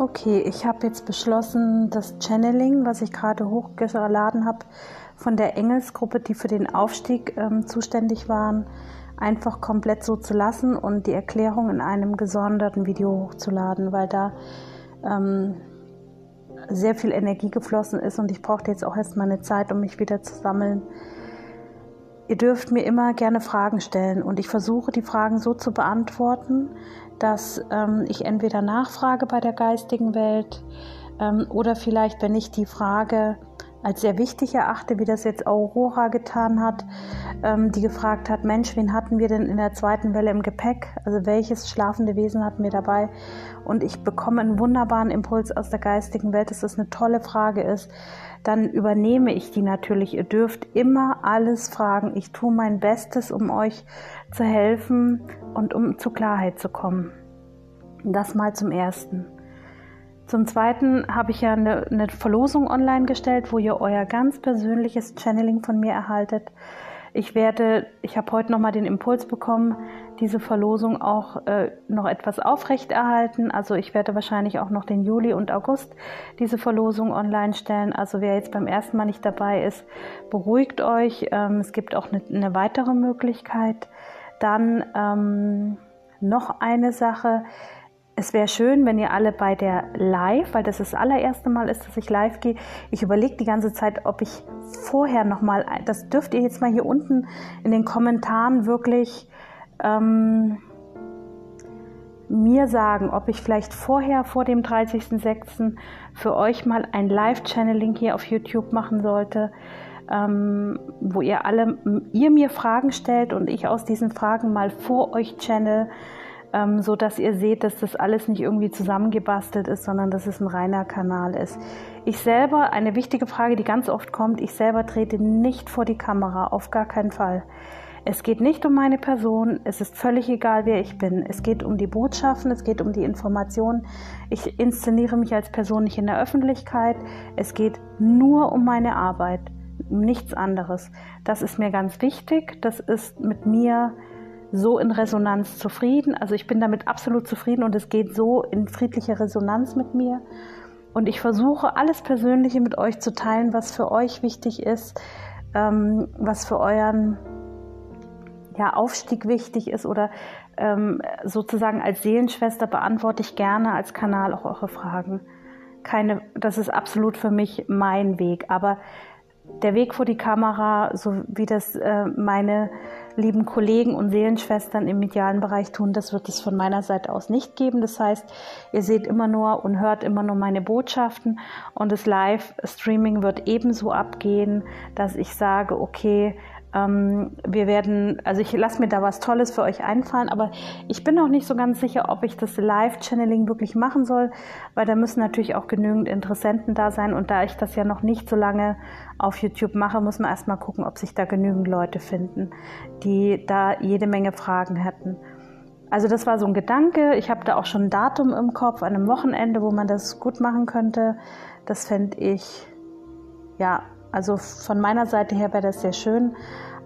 Okay, ich habe jetzt beschlossen, das Channeling, was ich gerade hochgeladen habe, von der Engelsgruppe, die für den Aufstieg ähm, zuständig waren, einfach komplett so zu lassen und die Erklärung in einem gesonderten Video hochzuladen, weil da ähm, sehr viel Energie geflossen ist und ich brauchte jetzt auch erstmal eine Zeit, um mich wieder zu sammeln. Ihr dürft mir immer gerne Fragen stellen und ich versuche die Fragen so zu beantworten, dass ähm, ich entweder nachfrage bei der geistigen Welt ähm, oder vielleicht, wenn ich die Frage als sehr wichtig erachte, wie das jetzt Aurora getan hat, ähm, die gefragt hat, Mensch, wen hatten wir denn in der zweiten Welle im Gepäck? Also welches schlafende Wesen hatten wir dabei? Und ich bekomme einen wunderbaren Impuls aus der geistigen Welt, dass das eine tolle Frage ist. Dann übernehme ich die natürlich. Ihr dürft immer alles fragen. Ich tue mein Bestes, um euch zu helfen und um zur Klarheit zu kommen. Das mal zum Ersten. Zum Zweiten habe ich ja eine, eine, Verlosung online gestellt, wo ihr euer ganz persönliches Channeling von mir erhaltet. Ich werde, ich habe heute nochmal den Impuls bekommen, diese Verlosung auch äh, noch etwas aufrechterhalten. Also ich werde wahrscheinlich auch noch den Juli und August diese Verlosung online stellen. Also wer jetzt beim ersten Mal nicht dabei ist, beruhigt euch. Ähm, es gibt auch eine, eine weitere Möglichkeit. Dann ähm, noch eine Sache es wäre schön, wenn ihr alle bei der Live, weil das das allererste Mal ist, dass ich live gehe. Ich überlege die ganze Zeit, ob ich vorher nochmal, das dürft ihr jetzt mal hier unten in den Kommentaren wirklich ähm, mir sagen, ob ich vielleicht vorher, vor dem 30.06. für euch mal ein Live-Channeling hier auf YouTube machen sollte, ähm, wo ihr alle, ihr mir Fragen stellt und ich aus diesen Fragen mal vor euch channel ähm, so dass ihr seht, dass das alles nicht irgendwie zusammengebastelt ist, sondern dass es ein reiner Kanal ist. Ich selber, eine wichtige Frage, die ganz oft kommt, ich selber trete nicht vor die Kamera, auf gar keinen Fall. Es geht nicht um meine Person, es ist völlig egal, wer ich bin. Es geht um die Botschaften, es geht um die Informationen. Ich inszeniere mich als Person nicht in der Öffentlichkeit. Es geht nur um meine Arbeit, nichts anderes. Das ist mir ganz wichtig. Das ist mit mir so in Resonanz zufrieden. Also ich bin damit absolut zufrieden und es geht so in friedliche Resonanz mit mir. Und ich versuche alles Persönliche mit euch zu teilen, was für euch wichtig ist, ähm, was für euren ja, Aufstieg wichtig ist oder ähm, sozusagen als Seelenschwester beantworte ich gerne als Kanal auch eure Fragen. Keine, das ist absolut für mich mein Weg. Aber der Weg vor die Kamera, so wie das äh, meine lieben Kollegen und Seelenschwestern im medialen Bereich tun, das wird es von meiner Seite aus nicht geben. Das heißt, ihr seht immer nur und hört immer nur meine Botschaften und das Live-Streaming wird ebenso abgehen, dass ich sage, okay, ähm, wir werden, also ich lasse mir da was Tolles für euch einfallen, aber ich bin noch nicht so ganz sicher, ob ich das Live-Channeling wirklich machen soll, weil da müssen natürlich auch genügend Interessenten da sein und da ich das ja noch nicht so lange auf YouTube mache, muss man erstmal gucken, ob sich da genügend Leute finden, die da jede Menge Fragen hätten. Also das war so ein Gedanke. Ich habe da auch schon ein Datum im Kopf, an einem Wochenende, wo man das gut machen könnte. Das fände ich, ja, also von meiner Seite her wäre das sehr schön.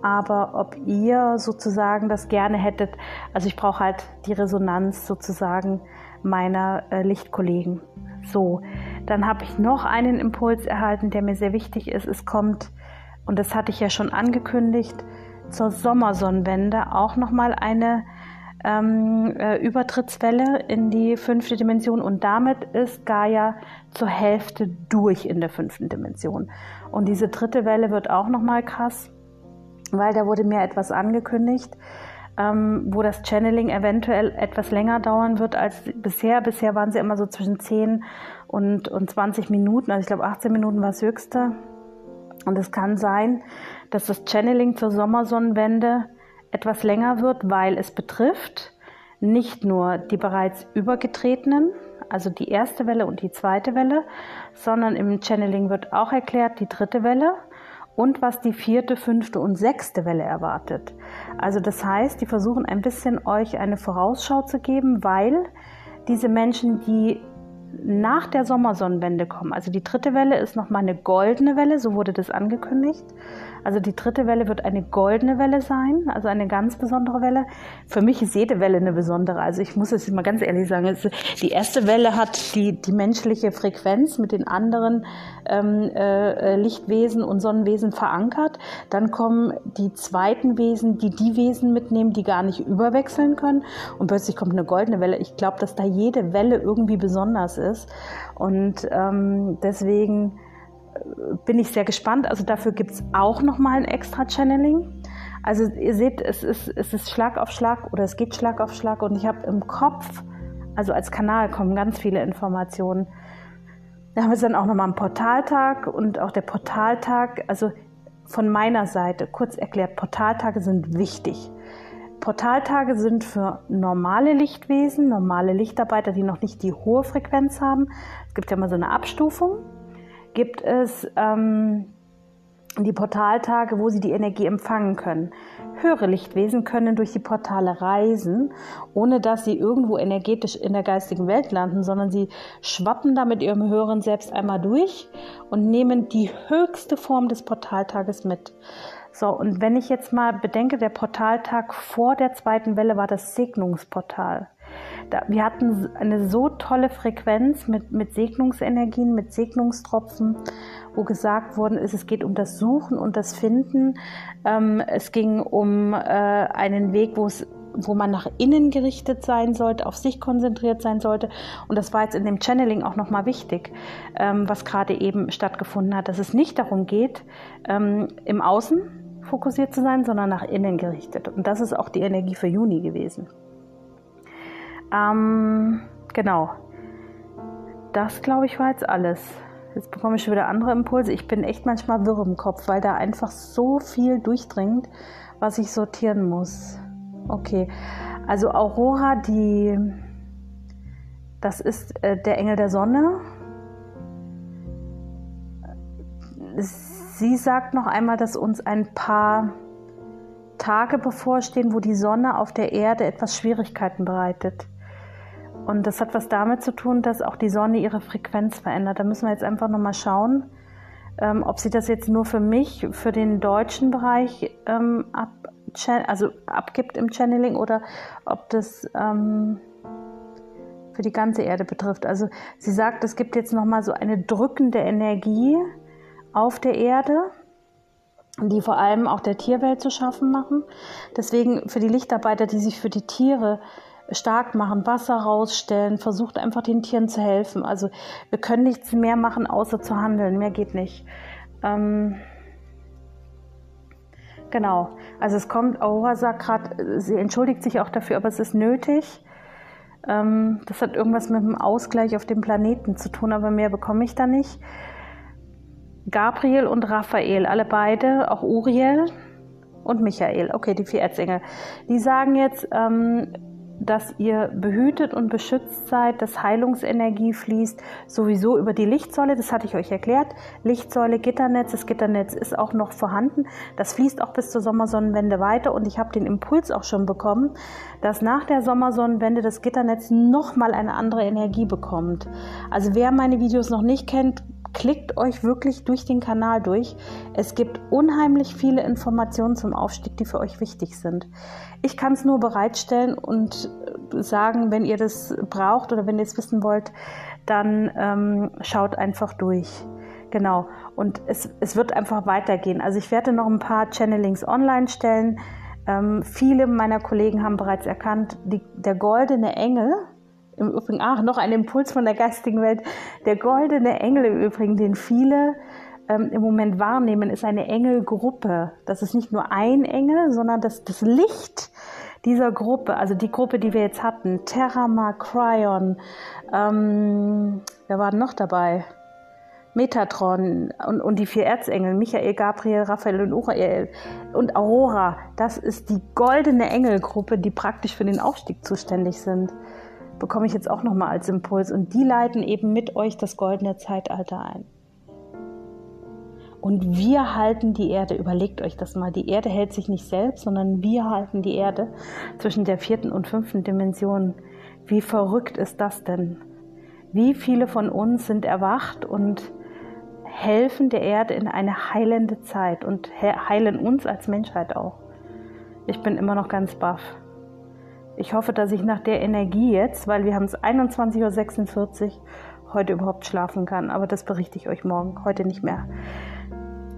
Aber ob ihr sozusagen das gerne hättet, also ich brauche halt die Resonanz sozusagen meiner äh, Lichtkollegen. So, dann habe ich noch einen Impuls erhalten, der mir sehr wichtig ist. Es kommt, und das hatte ich ja schon angekündigt, zur Sommersonnenwende auch nochmal eine ähm, äh, Übertrittswelle in die fünfte Dimension und damit ist Gaia zur Hälfte durch in der fünften Dimension. Und diese dritte Welle wird auch nochmal krass, weil da wurde mir etwas angekündigt, ähm, wo das Channeling eventuell etwas länger dauern wird als bisher. Bisher waren sie immer so zwischen 10 und, und 20 Minuten, also ich glaube 18 Minuten war das höchste. Und es kann sein, dass das Channeling zur Sommersonnenwende etwas länger wird, weil es betrifft nicht nur die bereits übergetretenen, also die erste Welle und die zweite Welle, sondern im Channeling wird auch erklärt die dritte Welle und was die vierte, fünfte und sechste Welle erwartet. Also das heißt, die versuchen ein bisschen euch eine Vorausschau zu geben, weil diese Menschen, die nach der Sommersonnenwende kommen. Also die dritte Welle ist nochmal eine goldene Welle, so wurde das angekündigt. Also die dritte Welle wird eine goldene Welle sein, also eine ganz besondere Welle. Für mich ist jede Welle eine besondere. Also ich muss es mal ganz ehrlich sagen. Die erste Welle hat die, die menschliche Frequenz mit den anderen ähm, äh, Lichtwesen und Sonnenwesen verankert. Dann kommen die zweiten Wesen, die die Wesen mitnehmen, die gar nicht überwechseln können. Und plötzlich kommt eine goldene Welle. Ich glaube, dass da jede Welle irgendwie besonders ist. Und ähm, deswegen bin ich sehr gespannt. Also dafür gibt es auch nochmal ein extra Channeling. Also ihr seht, es ist, es ist Schlag auf Schlag oder es geht Schlag auf Schlag und ich habe im Kopf, also als Kanal kommen ganz viele Informationen. Da haben wir dann auch nochmal einen Portaltag und auch der Portaltag, also von meiner Seite, kurz erklärt, Portaltage sind wichtig. Portaltage sind für normale Lichtwesen, normale Lichtarbeiter, die noch nicht die hohe Frequenz haben. Es gibt ja mal so eine Abstufung gibt es ähm, die Portaltage, wo sie die Energie empfangen können. Höhere Lichtwesen können durch die Portale reisen, ohne dass sie irgendwo energetisch in der geistigen Welt landen, sondern sie schwappen da mit ihrem höheren Selbst einmal durch und nehmen die höchste Form des Portaltages mit. So, und wenn ich jetzt mal bedenke, der Portaltag vor der zweiten Welle war das Segnungsportal. Da, wir hatten eine so tolle Frequenz mit, mit Segnungsenergien, mit Segnungstropfen, wo gesagt worden ist, es geht um das Suchen und das Finden. Ähm, es ging um äh, einen Weg, wo es wo man nach innen gerichtet sein sollte, auf sich konzentriert sein sollte. Und das war jetzt in dem Channeling auch nochmal wichtig, ähm, was gerade eben stattgefunden hat, dass es nicht darum geht, ähm, im Außen fokussiert zu sein, sondern nach innen gerichtet. Und das ist auch die Energie für Juni gewesen. Ähm, genau. Das, glaube ich, war jetzt alles. Jetzt bekomme ich schon wieder andere Impulse. Ich bin echt manchmal wirr im Kopf, weil da einfach so viel durchdringt, was ich sortieren muss. Okay, also Aurora, die, das ist äh, der Engel der Sonne. Sie sagt noch einmal, dass uns ein paar Tage bevorstehen, wo die Sonne auf der Erde etwas Schwierigkeiten bereitet. Und das hat was damit zu tun, dass auch die Sonne ihre Frequenz verändert. Da müssen wir jetzt einfach nochmal schauen, ähm, ob sie das jetzt nur für mich, für den deutschen Bereich ähm, ab, also abgibt im Channeling oder ob das ähm, für die ganze Erde betrifft. Also sie sagt, es gibt jetzt nochmal so eine drückende Energie auf der Erde die vor allem auch der Tierwelt zu schaffen machen. Deswegen für die Lichtarbeiter, die sich für die Tiere stark machen, Wasser rausstellen, versucht einfach den Tieren zu helfen. Also wir können nichts mehr machen, außer zu handeln. Mehr geht nicht. Ähm genau. Also es kommt, Aurora sagt gerade, sie entschuldigt sich auch dafür, aber es ist nötig. Ähm das hat irgendwas mit dem Ausgleich auf dem Planeten zu tun, aber mehr bekomme ich da nicht. Gabriel und Raphael, alle beide, auch Uriel und Michael, okay, die vier Erzengel, die sagen jetzt, ähm, dass ihr behütet und beschützt seid, dass Heilungsenergie fließt, sowieso über die Lichtsäule, das hatte ich euch erklärt. Lichtsäule, Gitternetz, das Gitternetz ist auch noch vorhanden. Das fließt auch bis zur Sommersonnenwende weiter und ich habe den Impuls auch schon bekommen, dass nach der Sommersonnenwende das Gitternetz nochmal eine andere Energie bekommt. Also wer meine Videos noch nicht kennt, klickt euch wirklich durch den Kanal durch. Es gibt unheimlich viele Informationen zum Aufstieg, die für euch wichtig sind. Ich kann es nur bereitstellen und sagen, wenn ihr das braucht oder wenn ihr es wissen wollt, dann ähm, schaut einfach durch. Genau. Und es, es wird einfach weitergehen. Also ich werde noch ein paar Channelings online stellen. Ähm, viele meiner Kollegen haben bereits erkannt, die, der goldene Engel, im Übrigen, ach, noch ein Impuls von der geistigen Welt. Der goldene Engel im Übrigen, den viele ähm, im Moment wahrnehmen, ist eine Engelgruppe. Das ist nicht nur ein Engel, sondern das, das Licht dieser Gruppe, also die Gruppe, die wir jetzt hatten, Terrama, Cryon, ähm, wer war denn noch dabei? Metatron und, und die vier Erzengel, Michael, Gabriel, Raphael und Uriel und Aurora, das ist die goldene Engelgruppe, die praktisch für den Aufstieg zuständig sind bekomme ich jetzt auch nochmal als Impuls. Und die leiten eben mit euch das goldene Zeitalter ein. Und wir halten die Erde, überlegt euch das mal, die Erde hält sich nicht selbst, sondern wir halten die Erde zwischen der vierten und fünften Dimension. Wie verrückt ist das denn? Wie viele von uns sind erwacht und helfen der Erde in eine heilende Zeit und heilen uns als Menschheit auch. Ich bin immer noch ganz baff. Ich hoffe, dass ich nach der Energie jetzt, weil wir haben es 21.46 Uhr, heute überhaupt schlafen kann. Aber das berichte ich euch morgen, heute nicht mehr.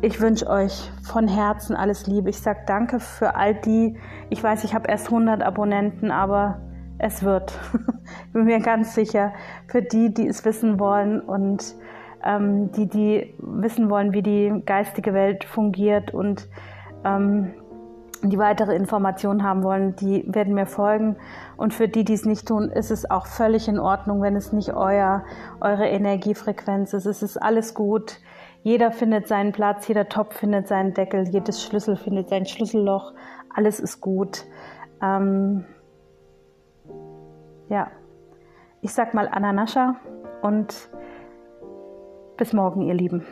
Ich wünsche euch von Herzen alles Liebe. Ich sage danke für all die, ich weiß, ich habe erst 100 Abonnenten, aber es wird. ich bin mir ganz sicher, für die, die es wissen wollen und ähm, die, die wissen wollen, wie die geistige Welt fungiert und ähm, die weitere Informationen haben wollen, die werden mir folgen. Und für die, die es nicht tun, ist es auch völlig in Ordnung, wenn es nicht euer, eure Energiefrequenz ist. Es ist alles gut. Jeder findet seinen Platz, jeder Topf findet seinen Deckel, jedes Schlüssel findet sein Schlüsselloch. Alles ist gut. Ähm, ja, ich sag mal Ananascha und bis morgen, ihr Lieben.